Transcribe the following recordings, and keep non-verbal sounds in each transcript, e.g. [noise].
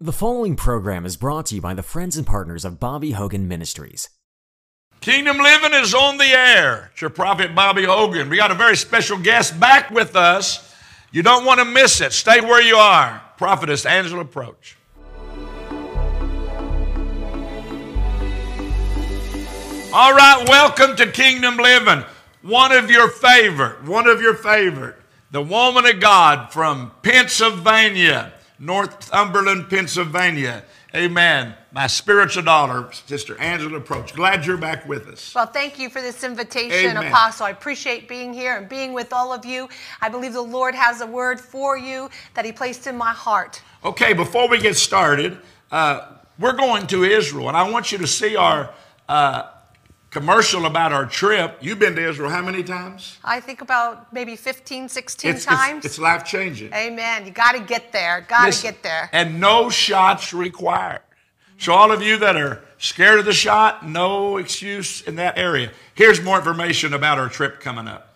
The following program is brought to you by the friends and partners of Bobby Hogan Ministries. Kingdom Living is on the air. It's your prophet Bobby Hogan. We got a very special guest back with us. You don't want to miss it. Stay where you are. Prophetess Angela Proach. All right, welcome to Kingdom Living. One of your favorite, one of your favorite, the woman of God from Pennsylvania, Northumberland, Pennsylvania. Amen. My spiritual daughter, Sister Angela Proach. Glad you're back with us. Well, thank you for this invitation, Amen. Apostle. I appreciate being here and being with all of you. I believe the Lord has a word for you that He placed in my heart. Okay, before we get started, uh, we're going to Israel, and I want you to see our uh, commercial about our trip. You've been to Israel how many times? I think about maybe 15, 16 It's, times. it's, life changing. Amen. You got to get there. Got to get there. And no shots required. So, all of you that are scared of the shot, no excuse in that area. Here's more information about our trip coming up.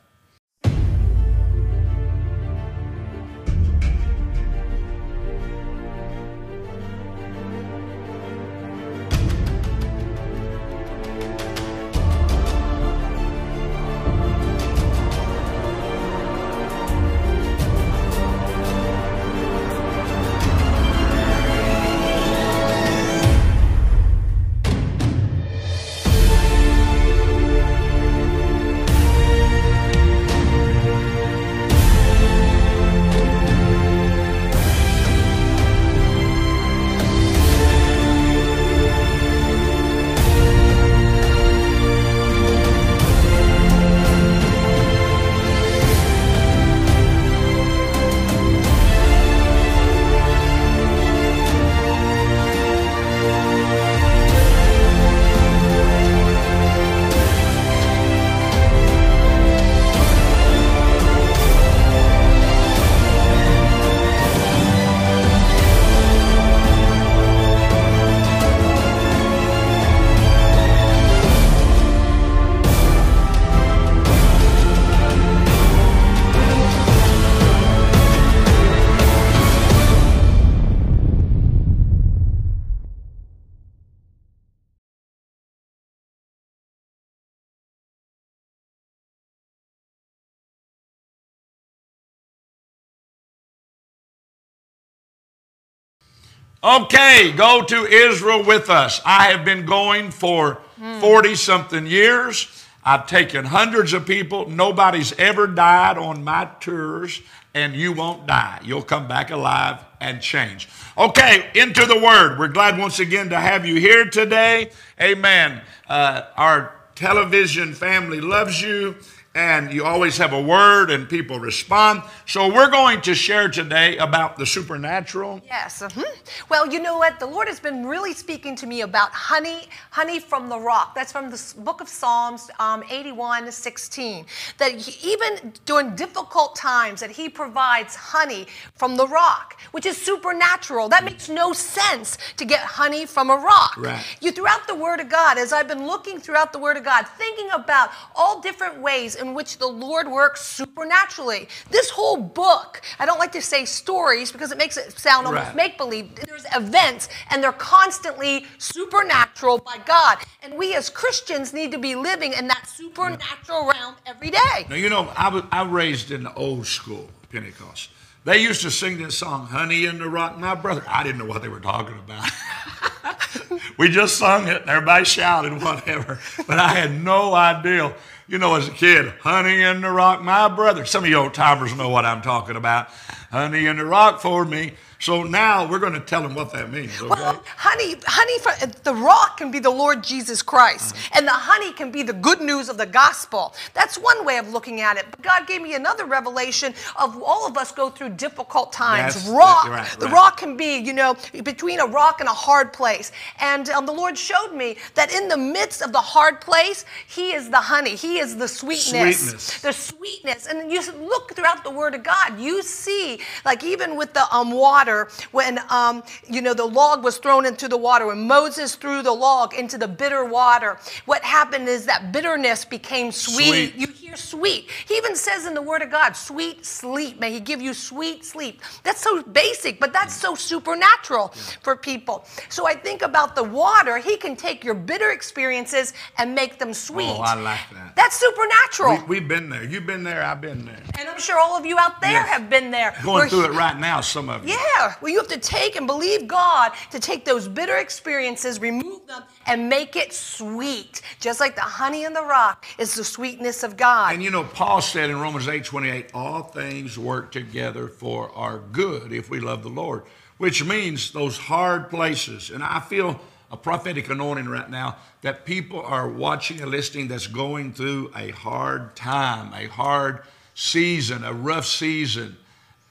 Okay, go to Israel with us. I have been going for 40 something years. I've taken hundreds of people. Nobody's ever died on my tours, and you won't die. You'll come back alive and change. Okay, into the Word. We're glad once again to have you here today. Amen. Uh, our television family loves you and you always have a word and people respond. So we're going to share today about the supernatural. Yes. mhm. Well, you know what? The Lord has been really speaking to me about honey, honey from the rock. That's from the book of Psalms, um, 81 16. That he- even during difficult times, that He provides honey from the rock, which is supernatural. That makes no sense to get honey from a rock. Right. You throughout the Word of God, as I've been looking throughout the Word of God, thinking about all different ways in which the Lord works supernaturally. This whole book, I don't like to say stories because it makes it sound almost Right. make believe. There's events and they're constantly supernatural by God. And we as Christians need to be living in that supernatural realm every day. Now, you know, I was I raised in the old school Pentecost. They used to sing this song, Honey in the Rock. My brother, I didn't know what they were talking about. [laughs] we just sung it and everybody shouted, whatever. But I had no idea. You know, as a kid, Honey in the Rock, my brother. Some of you old timers know what I'm talking about. Honey in the Rock for me. So now we're going to tell them what that means, okay? Well, honey, honey, from, the rock can be the Lord Jesus Christ, Uh-huh. and the honey can be the good news of the gospel. That's one way of looking at it. But God gave me another revelation of all of us go through difficult times. Yes, rock, right, the rock can be, you know, between a rock and a hard place. And um, the Lord showed me that in the midst of the hard place, He is the honey. He is the sweetness, Sweetness. the sweetness. And you look throughout the Word of God, you see, like even with the um, water, when um, you know the log was thrown into the water, when Moses threw the log into the bitter water, what happened is that bitterness became sweet. Sweet. You sweet. He even says in the Word of God, sweet sleep. May He give you sweet sleep. That's so basic, but that's so supernatural for people. So I think about the water. He can take your bitter experiences and make them oh, sweet. Oh, I like that. That's supernatural. We, have been there. You've been there. I've been there. and I'm sure all of you out there Yes. have been there. Going through he- it right now, some of you. yeah, well, you have to take and believe God to take those bitter experiences, remove them, and make it sweet. Just like the honey in the rock is the sweetness of God. And you know, Paul said in Romans 8 28, all things work together for our good if we love the Lord, which means those hard places. And I feel a prophetic anointing right now that people are watching and listening that's going through a hard time, a hard season, a rough season.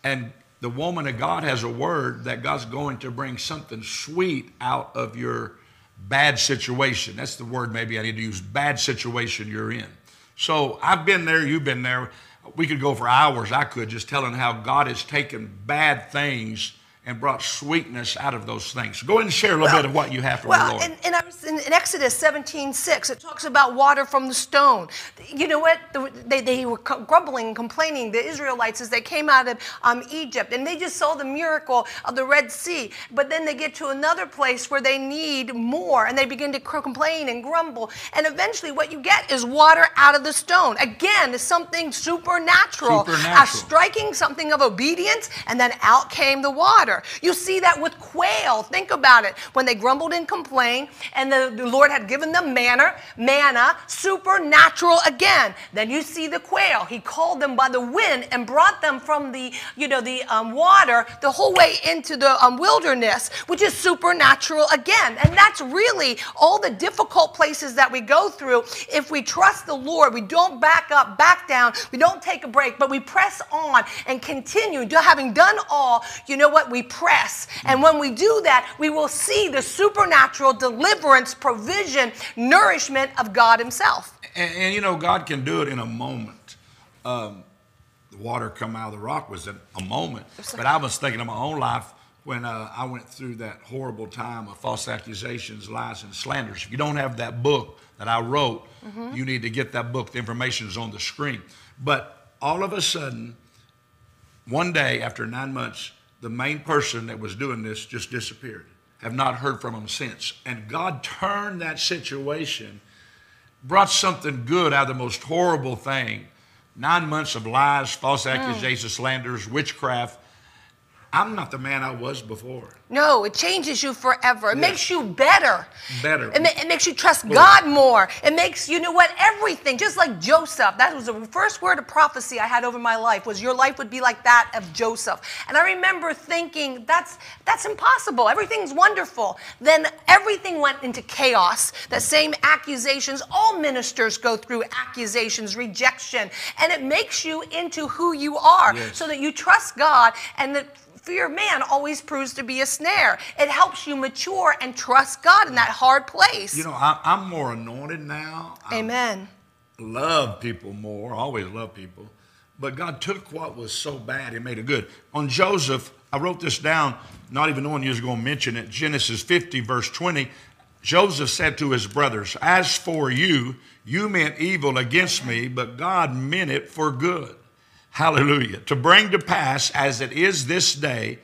And the woman of God has a word that God's going to bring something sweet out of your bad situation. That's the word maybe I need to use bad situation you're in. So I've been there, you've been there. We could go for hours. I could just telling how God has taken bad things and brought sweetness out of those things. Go ahead and share a little bit of what you have from well, the Lord. and, and I was in, in Exodus 17 6, it talks about water from the stone. You know what? The- They, they were grumbling and complaining, the Israelites, as they came out of um, Egypt, and they just saw the miracle of the Red Sea. But then they get to another place where they need more, and they begin to complain and grumble. And eventually, what you get is water out of the stone. Again, it's something supernatural. Supernatural. A striking something of obedience, and then out came the water. You see that with quail. Think about it. When they grumbled and complained, and the, the Lord had given them manna, manna, supernatural again. Then you see the quail. He called them by the wind and brought them from the, you know, the um, water the whole way into the um, wilderness, which is supernatural again. And that's really all the difficult places that we go through. If we trust the Lord, we don't back up, back down, we don't take a break, but we press on and continue. Having done all, you know what? We press. And when we do that, we will see the supernatural deliverance, provision, nourishment of God Himself. And, and, you know, God can do it in a moment. Um, the water come out of the rock was in a moment. But I was thinking of my own life when uh, I went through that horrible time of false accusations, lies, and slanders. If you don't have that book that I wrote, you need to get that book. The information is on the screen. But all of a sudden, one day after nine months, the main person that was doing this just disappeared. Have not heard from him since. And God turned that situation brought something good out of the most horrible thing. Nine months of lies, false hmm. accusations, slanders, witchcraft. I'm not the man I was before. No, it changes you forever. It makes you better. Better. It, ma- it makes you trust God more. It makes you know what everything. Just like Joseph. That was the first word of prophecy I had over my life. Was your life would be like that of Joseph. And I remember thinking that's that's impossible. Everything's wonderful. Then everything went into chaos. The same accusations. All ministers go through accusations, rejection, and it makes you into who you are, Yes. so that you trust God and that fear of man always proves to be a snare. It helps you mature and trust God in that hard place. You know, I, I'm more anointed now. I Amen. love people more, always love people. But God took what was so bad and made it good. On Joseph, I wrote this down, not even knowing you was going to mention it. Genesis 50, verse 20. Joseph said to his brothers, As for you, you meant evil against me, but God meant it for good. Hallelujah. To bring to pass, as it is this day,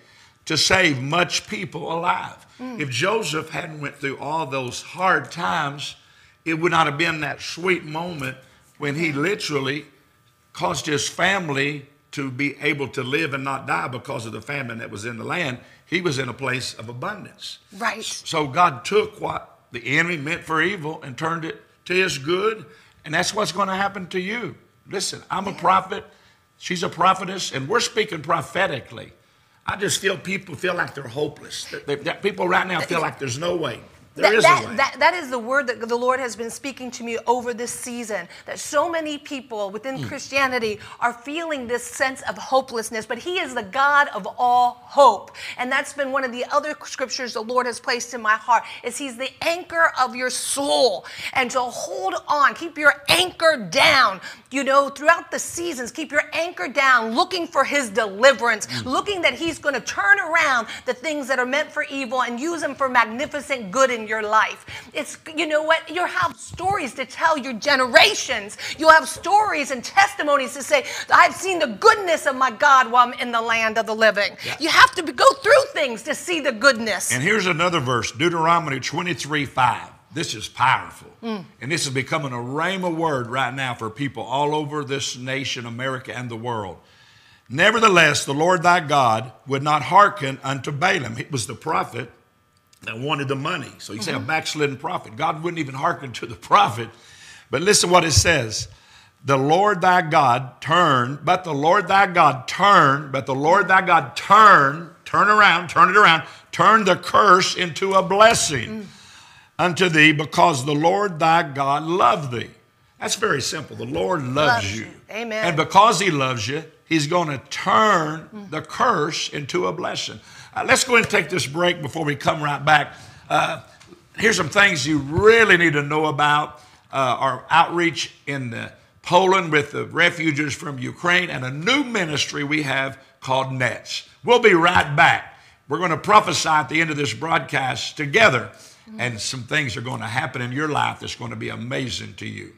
to save much people alive. Mm. If Joseph hadn't went through all those hard times, it would not have been that sweet moment when he mm. literally caused his family to be able to live and not die because of the famine that was in the land. He was in a place of abundance. Right. So God took what the enemy meant for evil and turned it to his good, and that's what's going to happen to you. Listen, I'm a prophet, she's a prophetess, and we're speaking prophetically. I just feel people feel like they're hopeless. That- that people right now feel like there's no way. There That, is that, that- that is the word that the Lord has been speaking to me over this season. That so many people within Hmm. Christianity are feeling this sense of hopelessness, but He is the God of all hope. And that's been one of the other scriptures the Lord has placed in my heart, is He's the anchor of your soul. And so hold on, keep your anchor down, you know, throughout the seasons, keep your anchor down, looking for His deliverance, looking that He's going to turn around the things that are meant for evil and use them for magnificent good in your life. It's, you know what? You'll have stories to tell your generations. You'll have stories and testimonies to say, I've seen the goodness of my God while I'm in the land of the living. Yeah. You have to go through things to see the goodness. And here's another verse Deuteronomy 23 5. This is powerful. Mm. And this is becoming a rhema word right now for people all over this nation, America, and the world. Nevertheless, the Lord thy God would not hearken unto Balaam. It was the prophet that wanted the money. So you mm-hmm. say a mm-hmm. backslidden prophet. God wouldn't even hearken to the [laughs] prophet. But listen what it says. The Lord thy God turned, but the Lord thy God turned, but the Lord thy God turned, turn around, turn it around, turn the curse into a blessing. Mm unto thee because the Lord thy God loved thee. That's very simple. The Lord loves, loves you. you. Amen. And because he loves you, he's going to turn the curse into a blessing. Uh, let's go and take this break before we come right back. Uh, here's some things you really need to know about uh, our outreach in Poland with the refugees from Ukraine and a new ministry we have called NETS. We'll be right back. We're going to prophesy at the end of this broadcast together and some things are going to happen in your life that's going to be amazing to you.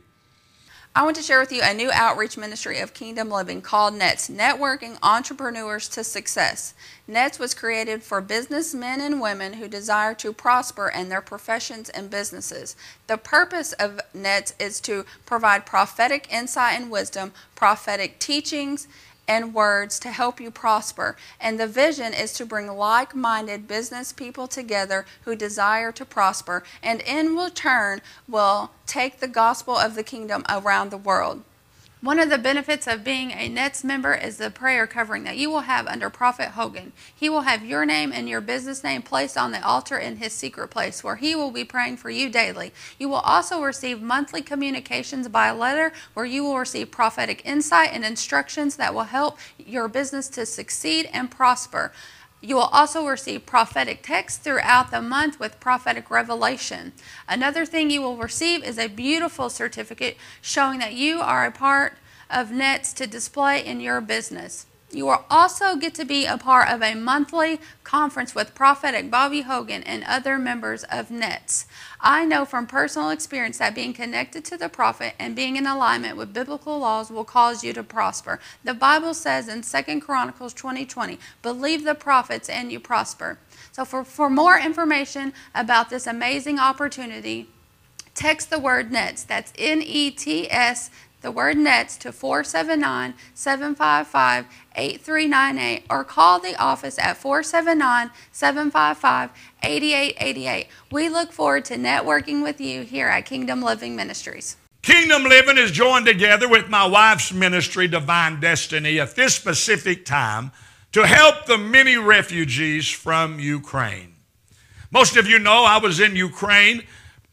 I want to share with you a new outreach ministry of Kingdom Living called NETS, Networking Entrepreneurs to Success. NETS was created for businessmen and women who desire to prosper in their professions and businesses. The purpose of NETS is to provide prophetic insight and wisdom, prophetic teachings, and words to help you prosper. And the vision is to bring like minded business people together who desire to prosper, and in return will take the gospel of the kingdom around the world. One of the benefits of being a NETS member is the prayer covering that you will have under Prophet Hogan. He will have your name and your business name placed on the altar in his secret place where he will be praying for you daily. You will also receive monthly communications by letter where you will receive prophetic insight and instructions that will help your business to succeed and prosper. You will also receive prophetic texts throughout the month with prophetic revelation. Another thing you will receive is a beautiful certificate showing that you are a part of NETS to display in your business. You will also get to be a part of a monthly conference with Prophetic Bobby Hogan and other members of NETS. I know from personal experience that being connected to the prophet and being in alignment with biblical laws will cause you to prosper. The Bible says in 2 Chronicles 20:20, 20, believe the prophets and you prosper. So for, for more information about this amazing opportunity, text the word NETS. That's N E T S the word NETS to 479 755 8398 or call the office at 479 755 8888. We look forward to networking with you here at Kingdom Living Ministries. Kingdom Living is joined together with my wife's ministry, Divine Destiny, at this specific time to help the many refugees from Ukraine. Most of you know I was in Ukraine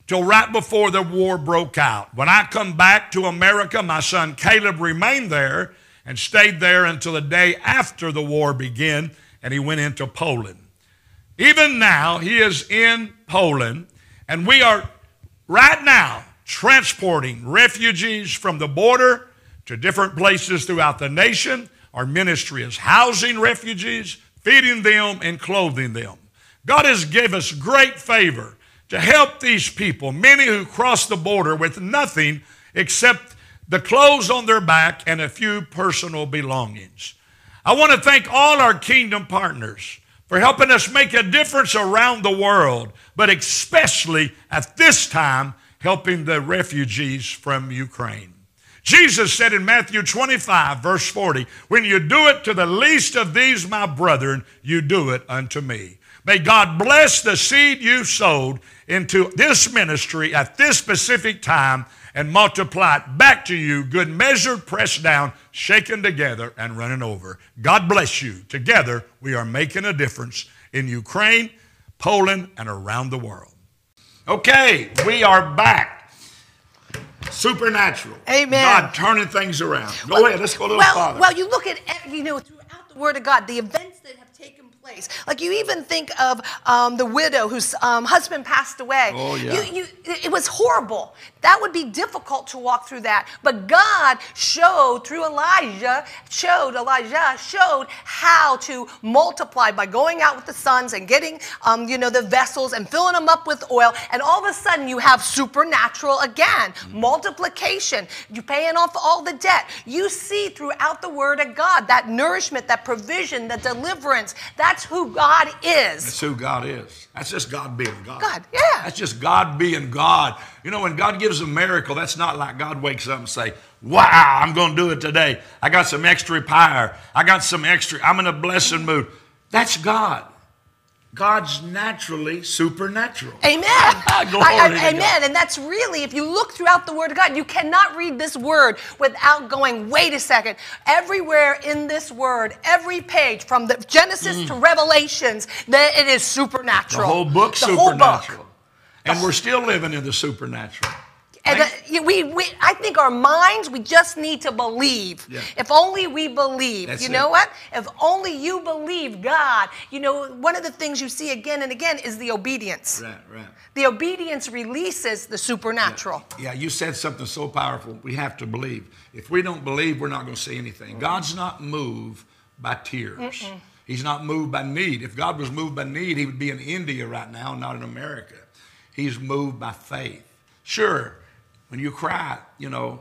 till right before the war broke out. When I come back to America, my son Caleb remained there and stayed there until the day after the war began and he went into Poland. Even now, he is in Poland and we are right now transporting refugees from the border to different places throughout the nation. Our ministry is housing refugees, feeding them, and clothing them. God has given us great favor to help these people, many who cross the border with nothing except the clothes on their back and a few personal belongings. I want to thank all our kingdom partners for helping us make a difference around the world, but especially at this time, helping the refugees from Ukraine. Jesus said in Matthew 25, verse 40, When you do it to the least of these, my brethren, you do it unto me. May God bless the seed you've sowed into this ministry at this specific time and multiply it back to you, good measured, pressed down, shaken together, and running over. God bless you. Together, we are making a difference in Ukraine, Poland, and around the world. Okay, we are back. Supernatural. Amen. God turning things around. Go well, ahead, let's go a little well, farther. Well, you look at, you know, throughout the Word of God, the events that have taken place. Like you even think of um, the widow whose um, husband passed away. Oh, yeah. You, you, it was horrible. That would be difficult to walk through that. But God showed through Elijah, showed Elijah showed how to multiply by going out with the sons and getting, um, you know, the vessels and filling them up with oil. And all of a sudden, you have supernatural again, multiplication. You're paying off all the debt. You see throughout the Word of God that nourishment, that provision, that deliverance. That's who God is. That's who God is. That's just God being God. God, yeah. That's just God being God. You know, when God gives a miracle, that's not like God wakes up and say, "Wow, I'm going to do it today. I got some extra power. I got some extra. I'm in a blessing mood." That's God. God's naturally supernatural. Amen. [laughs] I- I- amen. And that's really, if you look throughout the Word of God, you cannot read this Word without going, wait a second. Everywhere in this Word, every page, from the Genesis to Revelations, that it is Mm. The supernatural. whole book The whole book. And we're still living in the supernatural. And uh, we, we, I think our minds, we just need to believe. Yeah. If only we believe. That's you know it. what? If only you believe God. You know, one of the things you see again and again is the obedience. Right, right. The obedience releases the supernatural. Yeah, you said something so powerful. We have to believe. If we don't believe, we're not going to see anything. God's not moved by tears. He's not moved by need. If God was moved by need, he would be in India right now, not in America. He's moved by faith. Sure, when you cry, you know,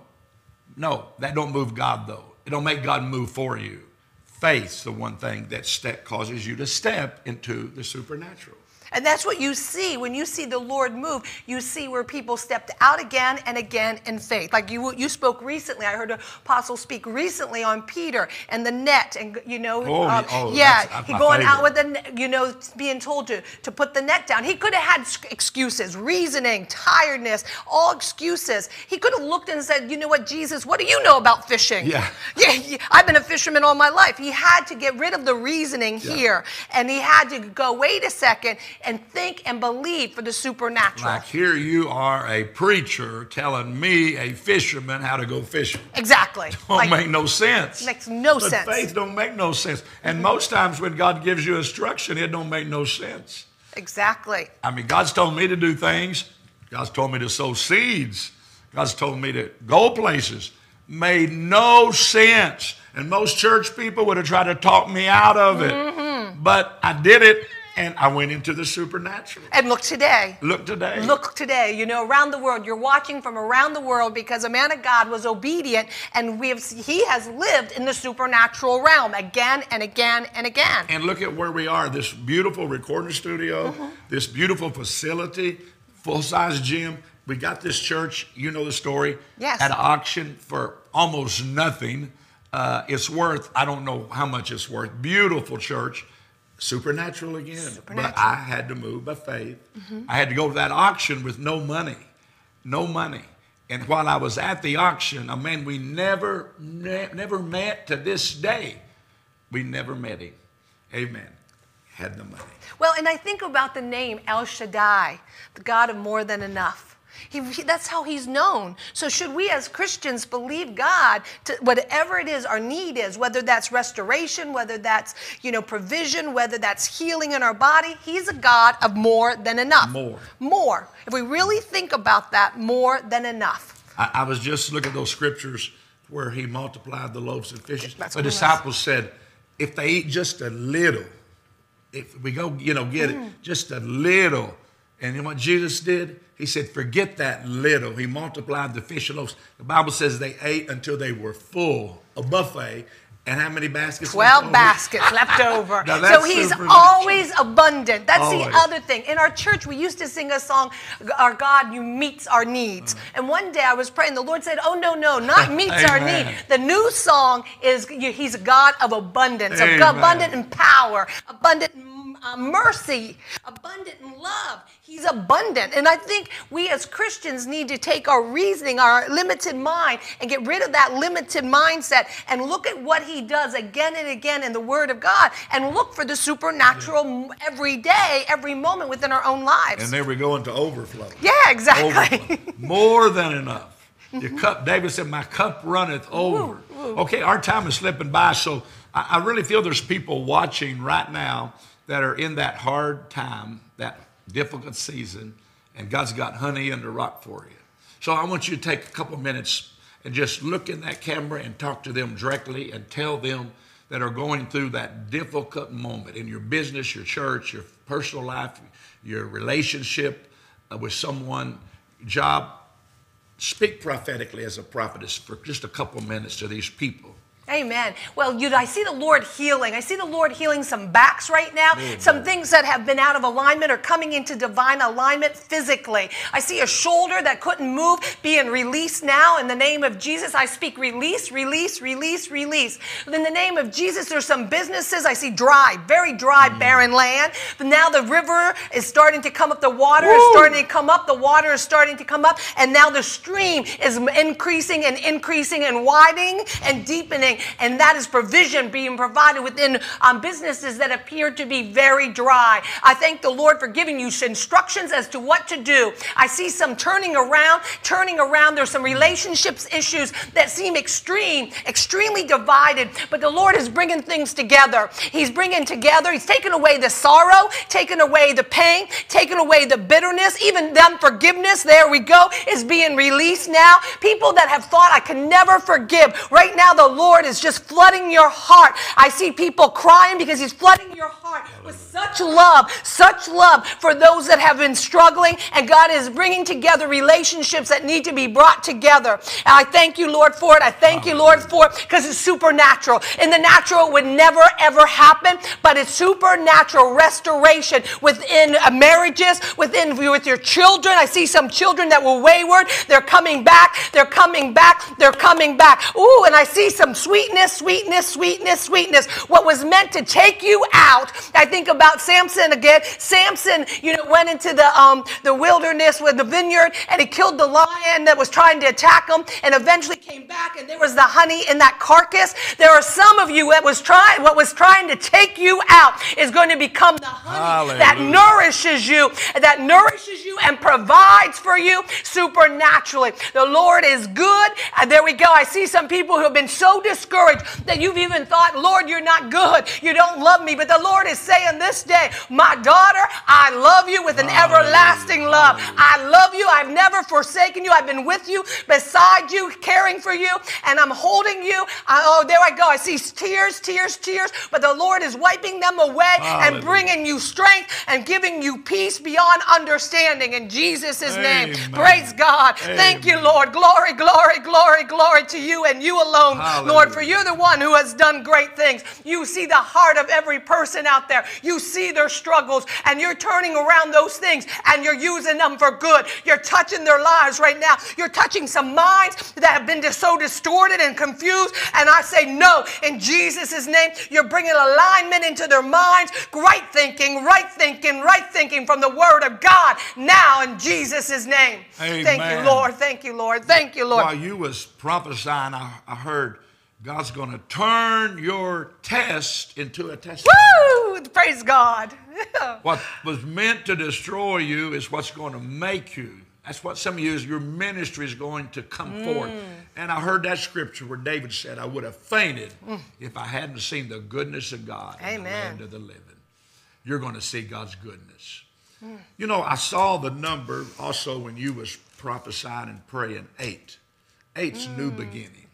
no, that don't move God though. It don't make God move for you. Faith's the one thing that step causes you to step into the supernatural. And that's what you see when you see the Lord move. You see where people stepped out again and again in faith. Like you, you spoke recently. I heard an apostle speak recently on Peter and the net, and you know, Oh, um, oh, yeah, that's- that's he going out with the, net, you know, being told to to put the net down. He could have had excuses, reasoning, tiredness, all excuses. He could have looked and said, you know what, Jesus, what do you know about fishing? Yeah. [laughs] yeah, yeah, I've been a fisherman all my life. He had to get rid of the reasoning Yeah. here, and he had to go, wait a second, and think and believe for the supernatural. Like here you are a preacher telling me, a fisherman, how to go fishing. exactly. [laughs] Don't Like, make no sense. makes no but sense. Faith don't make no sense. And most times when God gives you instruction, it don't make no sense. exactly. I mean, God's told me to do things. God's told me to sow seeds. God's told me to go places. Made no sense. And most church people would have tried to talk me out of it. Mm-hmm. But I did it and I went into the supernatural. And look today. Look today. Look today, you know, around the world. You're watching from around the world because a man of God was obedient and we have, he has lived in the supernatural realm again and again and again. And look at where we are this beautiful recording studio, Mm-hmm. this beautiful facility, full size gym. We got this church, you know the story, Yes. at auction for almost nothing. Uh, it's worth, I don't know how much it's worth. Beautiful church, supernatural again. But I had to move by faith. I had to go to that auction with no money, no money. And while I was at the auction, a man we never, ne- never met to this day, we never met him. Amen. Had the money. Well, and I think about the name El Shaddai, the God of more than enough. He, he- that's how he's known. So, should we as Christians believe God to whatever it is our need is, whether that's restoration, whether that's you know provision, whether that's healing in our body, He's a God of more than enough. More. more. If we really think about that, more than enough. I, I was just looking at those scriptures where he multiplied the loaves and fishes. That's the disciples said, if they eat just a little, if we go, you know, get Mm. it, just a little. And you know what Jesus did? He said, forget that little. He multiplied the fish and loaves. The Bible says they ate until they were full, a buffet. And how many baskets? left 12 over? baskets left [laughs] over. So he's always abundant. That's Always. the other thing. In our church, we used to sing a song, Our God, You Meets Our Needs. Uh-huh. And one day I was praying, the Lord said, Oh, no, no, not [laughs] meets our Amen. need. The new song is He's a God of abundance, of abundant in power, abundant in uh, mercy, abundant in love. He's abundant. And I think we as Christians need to take our reasoning, our limited mind, and get rid of that limited mindset and look at what He does again and again in the Word of God and look for the supernatural every day, every moment within our own lives. And there we go into overflow. yeah, exactly. Overflow. More than enough. Your cup, David said, My cup runneth over. Okay, our time is slipping by, so I, I really feel there's people watching right now, that are in that hard time, that difficult season, and God's got honey in the rock for you. So I want you to take a couple minutes and just look in that camera and talk to them directly and tell them that are going through that difficult moment in your business, your church, your personal life, your relationship uh, with someone, job. Speak prophetically as a prophetess for just a couple minutes to these people. Amen. Well, you I see the Lord healing. I see the Lord healing some backs right now. Amen. Some things that have been out of alignment are coming into divine alignment physically. I see a shoulder that couldn't move being released now in the name of Jesus. I speak release, release, release, release. In the name of Jesus, there's some businesses I see dry, very dry, mm. barren land. But now the river is starting to come up. The water Woo. is starting to come up. The water is starting to come up. And now the stream is increasing and increasing and widening and deepening and that is provision being provided within um, businesses that appear to be very dry. I thank the Lord for giving you instructions as to what to do. I see some turning around, turning around. There's some relationships issues that seem extreme, extremely divided, but the Lord is bringing things together. He's bringing together, He's taking away the sorrow, taking away the pain, taking away the bitterness, even the unforgiveness. There we go, is being released now. People that have thought I can never forgive, right now the Lord Lord is just flooding your heart. I see people crying because He's flooding your heart with such love, such love for those that have been struggling. And God is bringing together relationships that need to be brought together. And I thank you, Lord, for it. I thank you, Lord, for it because it's supernatural. In the natural, it would never, ever happen, but it's supernatural restoration within uh, marriages, within with your children. I see some children that were wayward. They're coming back. They're coming back. They're coming back. Ooh, and I see some sweetness, sweetness, sweetness, sweetness. What was meant to take you out. I think about Samson again. Samson, you know, went into the um, the wilderness with the vineyard and he killed the lion that was trying to attack him and eventually came back and there was the honey in that carcass. There are some of you that was trying what was trying to take you out is going to become the honey Hallelujah. that nourishes you, that nourishes you and provides for you supernaturally. The Lord is good. And there we go. I see some people who have been so discouraged discouraged that you've even thought, Lord, you're not good. You don't love me. But the Lord is saying this day, my daughter, I love you with an everlasting love. I love you. I've never forsaken you. I've been with you, beside you, caring for you, and I'm holding you. I, oh, there I go. I see tears, tears, tears, but the Lord is wiping them away Hallelujah. and bringing you strength and giving you peace beyond understanding in Jesus' name. Praise God. Amen. Thank you, Lord. Glory, glory, glory, glory to you and you alone, Hallelujah. Lord. For you're the one who has done great things. You see the heart of every person out there. You see their struggles, and you're turning around those things and you're using them for good. You're touching their lives right now. You're touching some minds that have been so distorted and confused. And I say, no, in Jesus' name, you're bringing alignment into their minds, right thinking, right thinking, right thinking from the Word of God now in Jesus' name. Amen. Thank you, Lord. Thank you, Lord. Thank you, Lord. While you was prophesying, I, I heard God's going to turn your test into a testimony. Woo! Praise God. [laughs] what was meant to destroy you is what's going to make you. That's what some of you is your ministry is going to come mm. forth. And I heard that scripture where David said, I would have fainted mm. if I hadn't seen the goodness of God Amen. in the land of the living. You're going to see God's goodness. Mm. You know, I saw the number also when you was prophesying and praying, eight. Eight's new mm. beginning.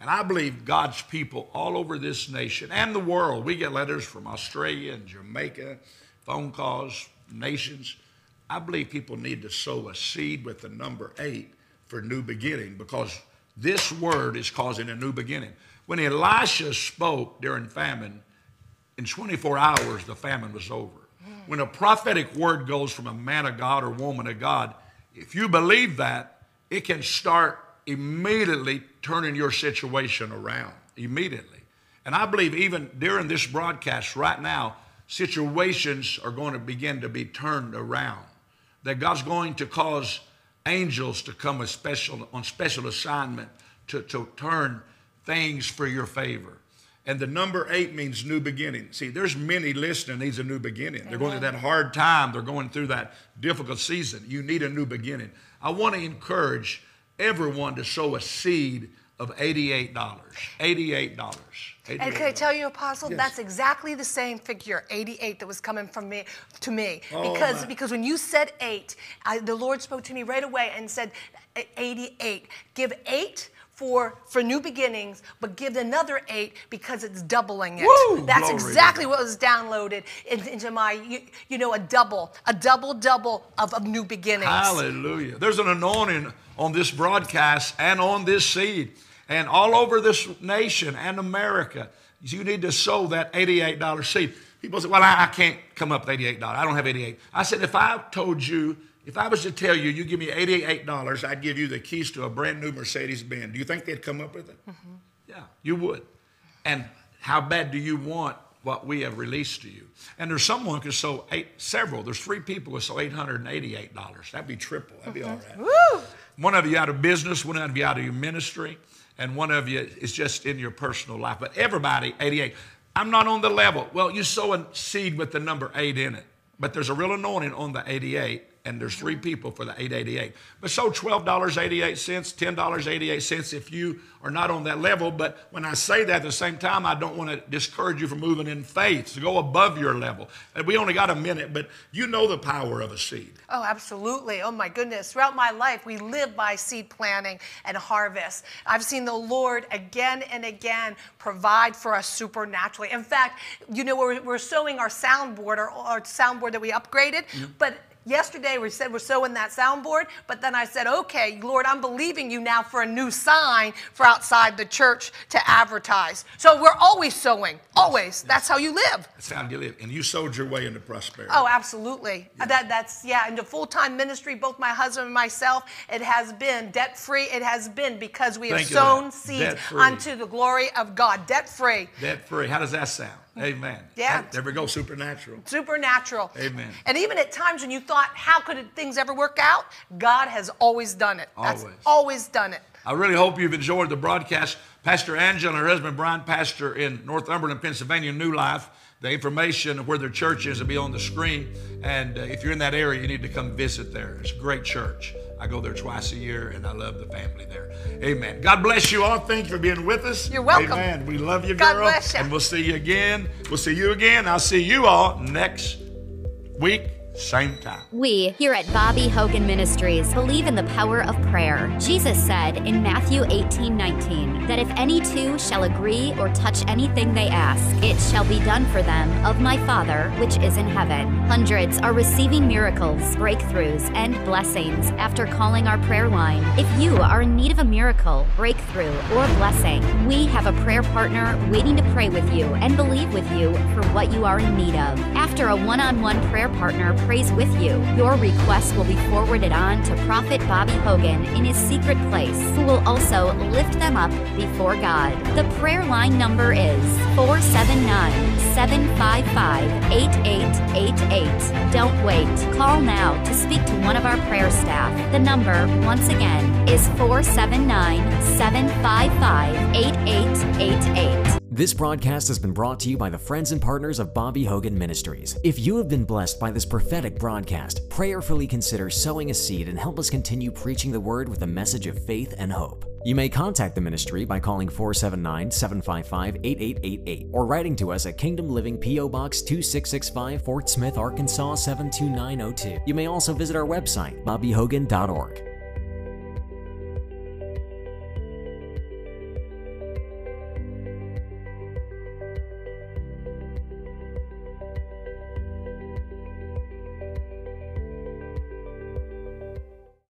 And I believe God's people all over this nation and the world, we get letters from Australia and Jamaica, phone calls, nations. I believe people need to sow a seed with the number eight for new beginning because this word is causing a new beginning. When Elisha spoke during famine, in 24 hours the famine was over. When a prophetic word goes from a man of God or woman of God, if you believe that, it can start immediately turning your situation around. Immediately. And I believe even during this broadcast right now, situations are going to begin to be turned around. That God's going to cause angels to come special, on special assignment to, to turn things for your favor. And the number eight means new beginning. See, there's many listening needs a new beginning. They're going through that hard time. They're going through that difficult season. You need a new beginning. I want to encourage everyone to sow a seed of $88. $88. And can I tell you, Apostle, Yes. that's exactly the same figure, 88, that was coming from me to me. Oh, because my. because when you said eight, I, the Lord spoke to me right away and said, "E- 88. Give eight for for new beginnings, but give another eight because it's doubling it. Woo! That's exactly what was downloaded into my, you, you know, a double, a double double of, of new beginnings. Hallelujah. There's an anointing on this broadcast and on this seed and all over this nation and America. You need to sow that $88 seed. People say, well, I, I can't come up with $88. I don't have 88. I said, if I told you, if I was to tell you, you give me $88, I'd give you the keys to a brand new Mercedes Benz. Do you think they'd come up with it? Mm-hmm. Yeah, you would. And how bad do you want what we have released to you? And there's someone could sow eight, several. There's three people who sow $888. That'd be triple. That'd be all mm-hmm. right. One of you out of business, one of you out of your ministry, and one of you is just in your personal life. But everybody, 88. I'm not on the level. Well, you sow a seed with the number eight in it, but there's a real anointing on the 88, and there's three people for the 888. But so $12.88, $10.88 if you are not on that level. But when I say that at the same time, I don't want to discourage you from moving in faith to go above your level. And we only got a minute, but you know the power of a seed. Oh, absolutely. Oh, my goodness. Throughout my life, we live by seed planting and harvest. I've seen the Lord again and again provide for us supernaturally. In fact, you know, we're, we're sowing our soundboard, our, our soundboard that we upgraded, mm-hmm. but Yesterday we said we're sowing that soundboard, but then I said, okay, Lord, I'm believing you now for a new sign for outside the church to advertise. So we're always sowing, always. That's how you live. That's how you live. And you sowed your way into prosperity. Oh, absolutely. That that's yeah. Into full time ministry, both my husband and myself, it has been debt free. It has been because we have Thank for sown seeds unto the glory of God, debt free, Debt free. How does that sound? [laughs] Amen. Yeah. There we go. Supernatural. supernatural. Amen. And even at times when you thought, how could it- things ever work out? God has always done it. That's Always. always done it. I really hope you've enjoyed the broadcast. Pastor Angela and her husband Brian, pastor in Northumberland, Pennsylvania, New Life. The information of where their church is will be on the screen. And uh, if you're in that area, you need to come visit there. It's a great church. I go there twice a year, and I love the family there. Amen. God bless you all. Thank you for being with us. You're welcome. Amen. We love you, girl. God bless ya. And we'll see you again. We'll see you again. I'll see you all next week, same time. We, here at Bobby Hogan Ministries, believe in the power of prayer. Jesus said in Matthew 18 19 that if any two shall agree or touch anything they ask, it shall be done for them of my Father which is in heaven. Hundreds are receiving miracles, breakthroughs, and blessings after calling our prayer line. If you are in need of a miracle, breakthrough, or blessing, we have a prayer partner waiting to pray with you and believe with you for what you are in need of. After a one on one prayer partner prays with you, your request will be forwarded on to Prophet Bobby Hogan in his secret place, who will also lift them up before God. The prayer line number is 479 755 8888. Don't wait. Call now to speak to one of our prayer staff. The number, once again, is 479 755 8888. This broadcast has been brought to you by the friends and partners of Bobby Hogan Ministries. If you have been blessed by this prophetic broadcast, prayerfully consider sowing a seed and help us continue preaching the word with a message of faith and hope. You may contact the ministry by calling 479 755 8888 or writing to us at Kingdom Living P.O. Box 2665, Fort Smith, Arkansas 72902. You may also visit our website, bobbyhogan.org.